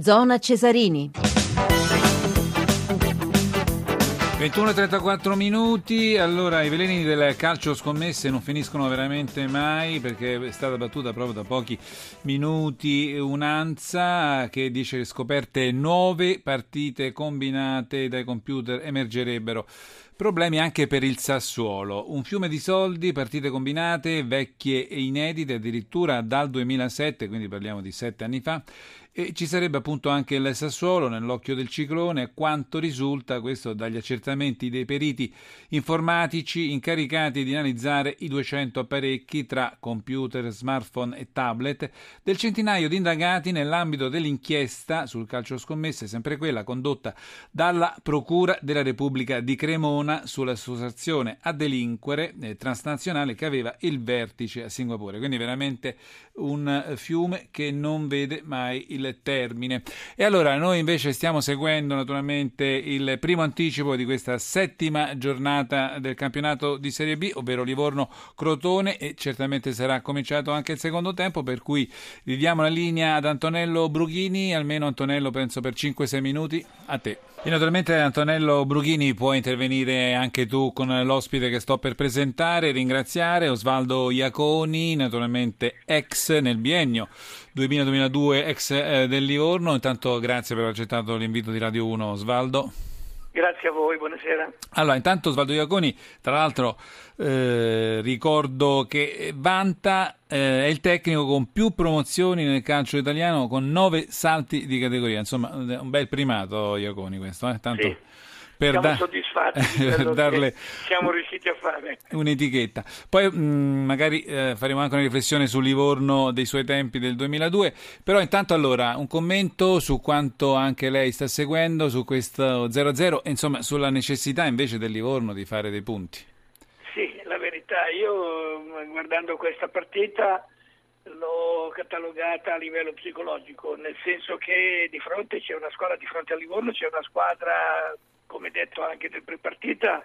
Zona Cesarini. 21-34 minuti, allora i veleni del calcio scommesse non finiscono veramente mai perché è stata battuta proprio da pochi minuti un'anza che dice che scoperte nuove partite combinate dai computer emergerebbero. Problemi anche per il Sassuolo, un fiume di soldi, partite combinate, vecchie e inedite addirittura dal 2007, quindi parliamo di sette anni fa, e ci sarebbe appunto anche il Sassuolo nell'occhio del ciclone, quanto risulta questo dagli accertamenti dei periti informatici incaricati di analizzare i 200 apparecchi tra computer, smartphone e tablet del centinaio di indagati nell'ambito dell'inchiesta sul calcio scommesse, sempre quella condotta dalla Procura della Repubblica di Cremona sull'associazione a delinquere eh, transnazionale che aveva il vertice a Singapore. Quindi veramente un fiume che non vede mai il termine. E allora noi invece stiamo seguendo naturalmente il primo anticipo di questa settima giornata del campionato di Serie B, ovvero Livorno-Crotone e certamente sarà cominciato anche il secondo tempo, per cui ridiamo la linea ad Antonello Brughini, almeno Antonello penso per 5-6 minuti, a te. E naturalmente Antonello Brughini puoi intervenire anche tu con l'ospite che sto per presentare, ringraziare Osvaldo Iaconi, naturalmente ex nel biennio 2000-2002, ex eh, del Livorno. Intanto grazie per aver accettato l'invito di Radio 1 Osvaldo. Grazie a voi, buonasera. Allora, intanto Osvaldo Iaconi, tra l'altro eh, ricordo che vanta, eh, è il tecnico con più promozioni nel calcio italiano, con nove salti di categoria. Insomma, un bel primato Iaconi questo. Eh? Tanto... Sì per siamo da- soddisfatti per darle siamo riusciti a fare un'etichetta. Poi mh, mm, magari eh, faremo anche una riflessione sul Livorno dei suoi tempi del 2002, però intanto allora un commento su quanto anche lei sta seguendo su questo 0-0 e insomma sulla necessità invece del Livorno di fare dei punti. Sì, la verità, io guardando questa partita l'ho catalogata a livello psicologico, nel senso che di fronte c'è una squadra, di fronte a Livorno c'è una squadra come detto anche nel prepartita,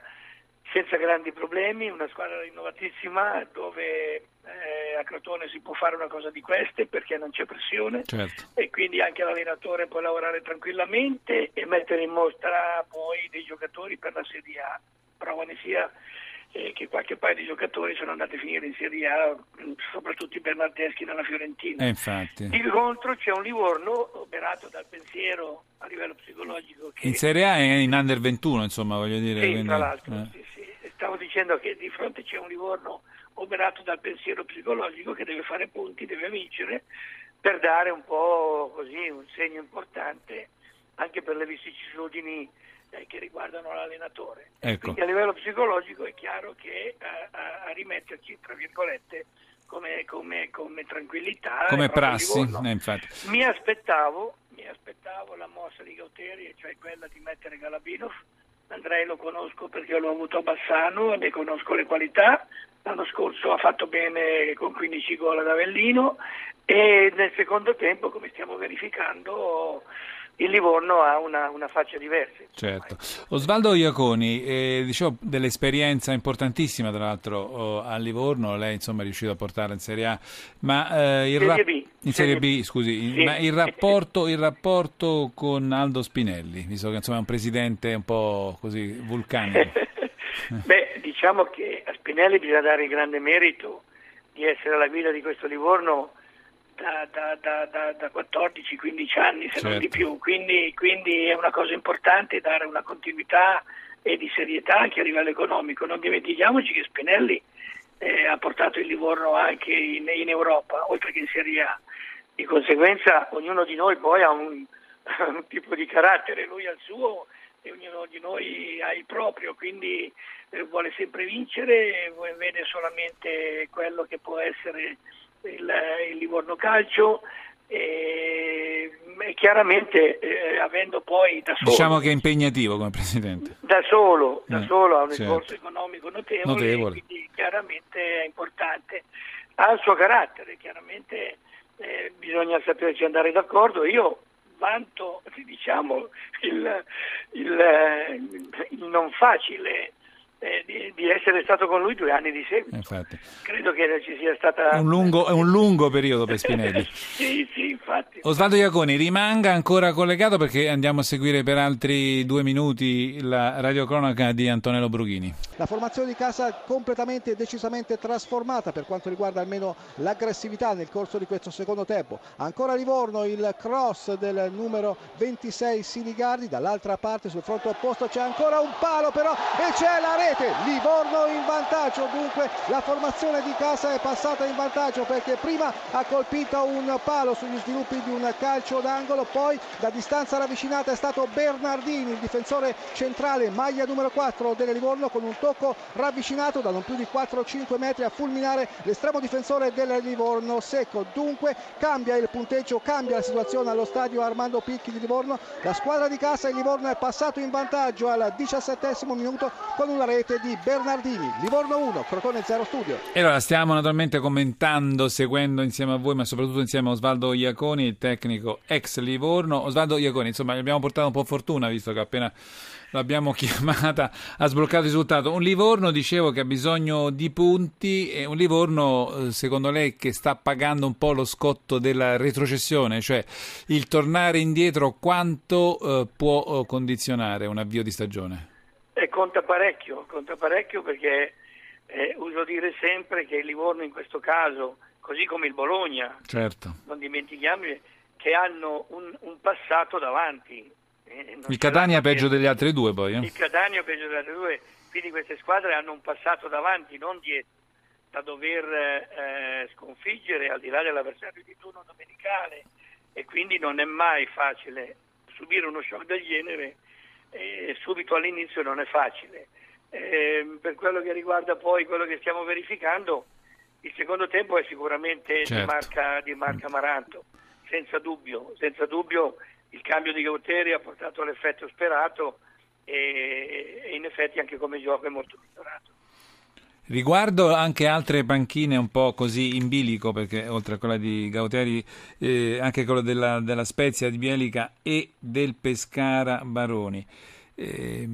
senza grandi problemi, una squadra rinnovatissima dove eh, a Crotone si può fare una cosa di queste perché non c'è pressione certo. e quindi anche l'allenatore può lavorare tranquillamente e mettere in mostra poi dei giocatori per la Serie A. Prova ne sia eh, che qualche paio di giocatori sono andati a finire in Serie A, soprattutto i Bernardeschi nella Fiorentina. Eh, infatti. Di contro c'è un Livorno operato dal pensiero a livello psicologico. Che... In Serie A è in under 21, insomma, voglio dire. Sì, quindi... tra l'altro, eh. sì, sì. Stavo dicendo che di fronte c'è un Livorno operato dal pensiero psicologico che deve fare punti, deve vincere per dare un po' così un segno importante anche per le vicissitudini eh, che riguardano l'allenatore. Ecco. Quindi a livello psicologico è chiaro che a, a, a rimetterci, tra virgolette, come, come, come tranquillità. Come prassi, eh, mi, aspettavo, mi aspettavo la mossa di Gauteri, cioè quella di mettere Galabinov. Andrei lo conosco perché l'ho avuto a Bassano, ne conosco le qualità. L'anno scorso ha fatto bene con 15 gol ad Avellino e nel secondo tempo, come stiamo verificando, il Livorno ha una, una faccia diversa. Certo. Osvaldo Iaconi, eh, dicevo dell'esperienza importantissima tra l'altro oh, a Livorno, lei insomma è riuscito a portarla in Serie A, ma eh, il Serie in Serie B, scusi, sì. ma il rapporto, il rapporto, con Aldo Spinelli, visto che insomma è un presidente un po' così vulcanico. Beh, diciamo che a Spinelli bisogna dare il grande merito di essere alla guida di questo Livorno da, da, da, da 14-15 anni, se certo. non di più, quindi, quindi, è una cosa importante dare una continuità e di serietà anche a livello economico. Non dimentichiamoci che Spinelli eh, ha portato il Livorno anche in, in, Europa, oltre che in Serie A. Di conseguenza ognuno di noi poi ha un, un tipo di carattere, lui ha il suo e ognuno di noi ha il proprio, quindi eh, vuole sempre vincere, vede solamente quello che può essere il, il Livorno Calcio e, e chiaramente eh, avendo poi da solo diciamo che è impegnativo come presidente. Da solo, da eh, solo ha un certo. esborso economico notevole, notevole, quindi chiaramente è importante. Ha il suo carattere chiaramente eh, bisogna saperci andare d'accordo. Io vanto diciamo il, il, il non facile eh, di, di, essere stato con lui due anni di seguito. Infatti. Credo che ci sia stata... Un lungo, un lungo periodo per Spinelli. sì, sì, infatti. Osvaldo Iaconi, rimanga ancora collegato perché andiamo a seguire per altri due minuti la radiocronaca di Antonello Brughini. La formazione di casa completamente e decisamente trasformata per quanto riguarda almeno l'aggressività nel corso di questo secondo tempo. Ancora Livorno, il cross del numero 26 Sinigardi, dall'altra parte sul fronte opposto c'è ancora un palo però e c'è la rete rete, Livorno in vantaggio, dunque la formazione di casa è passata in vantaggio perché prima ha colpito un palo sugli sviluppi di un calcio d'angolo, poi da distanza ravvicinata è stato Bernardini, il difensore centrale, maglia numero 4 delle Livorno con un tocco ravvicinato da non più di 4-5 metri a fulminare l'estremo difensore del Livorno secco, dunque cambia il punteggio, cambia la situazione allo stadio Armando Picchi di Livorno, la squadra di casa il Livorno è passato in vantaggio al 17 minuto con una rete rete di Bernardini. Livorno 1, Crotone 0 Studio. E allora stiamo naturalmente commentando, seguendo insieme a voi, ma soprattutto insieme a Osvaldo Iaconi, il tecnico ex Livorno. Osvaldo Iaconi, insomma, gli abbiamo portato un po' fortuna, visto che appena l'abbiamo chiamata, ha sbloccato il risultato. Un Livorno, dicevo, che ha bisogno di punti e un Livorno, eh, secondo lei, che sta pagando un po' lo scotto della retrocessione, cioè il tornare indietro quanto eh, può eh, condizionare un avvio di stagione? Conta parecchio, conta parecchio perché eh, uso dire sempre che il Livorno in questo caso, così come il Bologna, certo. non dimentichiamo che hanno un, un passato davanti. Eh, il Catania è peggio degli altri due poi. Eh? Il Catania è peggio degli altri due, quindi queste squadre hanno un passato davanti, non dietro, da dover eh, sconfiggere al di là dell'avversario di turno domenicale e quindi non è mai facile subire uno shock del genere eh, subito all'inizio non è facile. Eh, per quello che riguarda poi quello che stiamo verificando, il secondo tempo è sicuramente certo. di, marca, di marca Maranto, senza dubbio, senza dubbio il cambio di Gauteri ha portato l'effetto sperato e, e in effetti anche come gioco è molto migliorato. Riguardo anche altre panchine un po' così in bilico, perché oltre a quella di Gauteri, eh, anche quella della, della, Spezia di Bielica e del Pescara Baroni. Eh,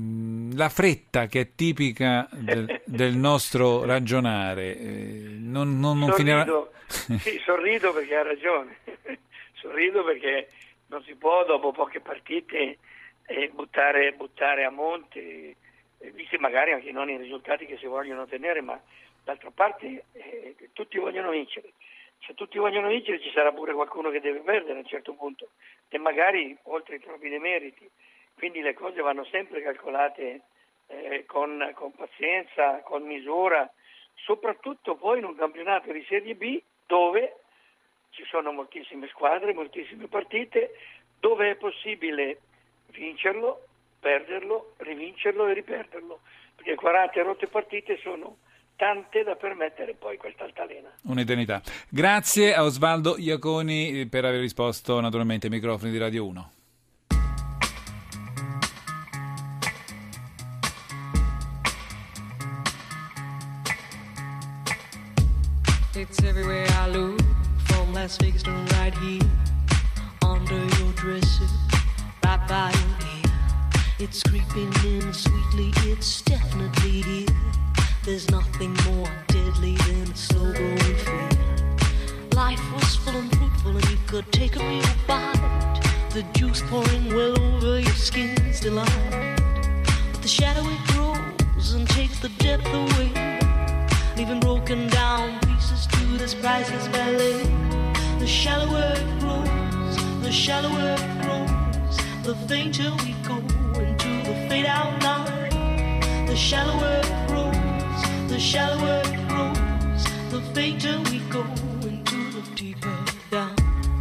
la fretta che è tipica del, del nostro ragionare eh, non, non, non finirà. sì, sorrido perché ha ragione. sorrido perché non si può dopo poche partite eh, buttare, buttare a monte visti magari anche non i risultati che si vogliono ottenere, ma d'altra parte eh, tutti vogliono vincere. Se tutti vogliono vincere ci sarà pure qualcuno che deve perdere a un certo punto e magari oltre i propri demeriti. Quindi le cose vanno sempre calcolate eh, con, con pazienza, con misura, soprattutto poi in un campionato di Serie B dove ci sono moltissime squadre, moltissime partite, dove è possibile vincerlo perderlo, rivincerlo e riperderlo, perché 40 rotte partite sono tante da permettere poi questa altalena. Un'eternità. Grazie a Osvaldo Iaconi per aver risposto naturalmente ai microfoni di Radio 1. It's everywhere I look, from Las Vegas to right here, under your dresser, right by your ear. It's creeping in sweetly, it's definitely here. There's nothing more deadly than a slow growing fear. Life was full and fruitful, and you could take a real bite. The juice pouring well over your skin's delight. But the shadow it grows and takes the depth away, leaving broken down pieces to this priceless ballet. The shallower it grows, the shallower it grows, the fainter we The shallower it grows, the shallower it grows, the fainter we go into the deeper down.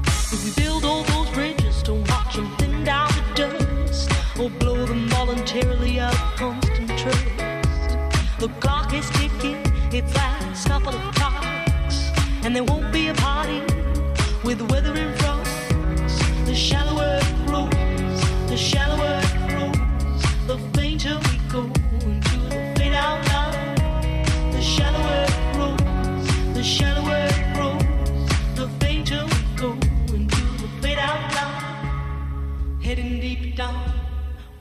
If we build all those bridges, don't watch them thin down to dust, or blow them voluntarily out of constant trust. The clock is ticking, its last couple of clocks, and there won't be a party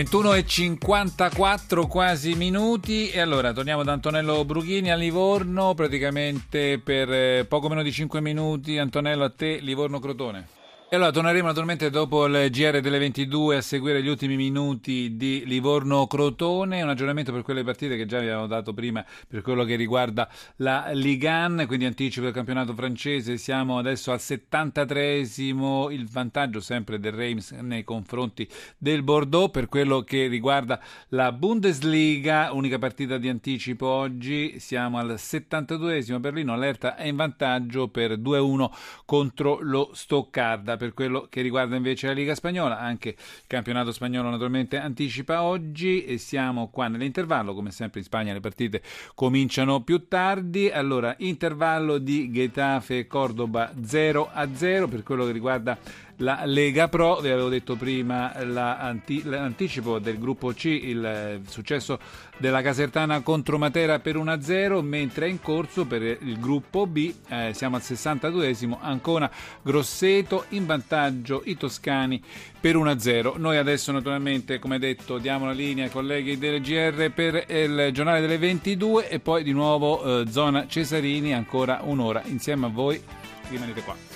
21 e 54 quasi minuti. E allora torniamo da Antonello Brughini a Livorno praticamente per eh, poco meno di 5 minuti. Antonello a te Livorno Crotone e allora torneremo naturalmente dopo il GR delle 22 a seguire gli ultimi minuti di Livorno-Crotone, un aggiornamento per quelle partite che già vi avevamo dato prima per quello che riguarda la Ligan, quindi anticipo del campionato francese, siamo adesso al 73esimo, il vantaggio sempre del Reims nei confronti del Bordeaux, per quello che riguarda la Bundesliga, unica partita di anticipo oggi, siamo al 72esimo, Berlino allerta è in vantaggio per 2-1 contro lo Stoccarda per quello che riguarda invece la Liga Spagnola, anche il campionato spagnolo naturalmente anticipa oggi e siamo qua nell'intervallo, come sempre in Spagna le partite cominciano più tardi, allora intervallo di Getafe Cordoba 0 a 0 per quello che riguarda la Lega Pro, vi avevo detto prima l'anti- l'anticipo del gruppo C, il successo della Casertana contro Matera per 1-0, mentre è in corso per il gruppo B, eh, siamo al 62esimo, Ancona Grosseto in vantaggio i toscani per 1-0. Noi adesso naturalmente, come detto, diamo la linea ai colleghi del GR per il giornale delle 22 e poi di nuovo eh, zona Cesarini, ancora un'ora insieme a voi. Rimanete qua.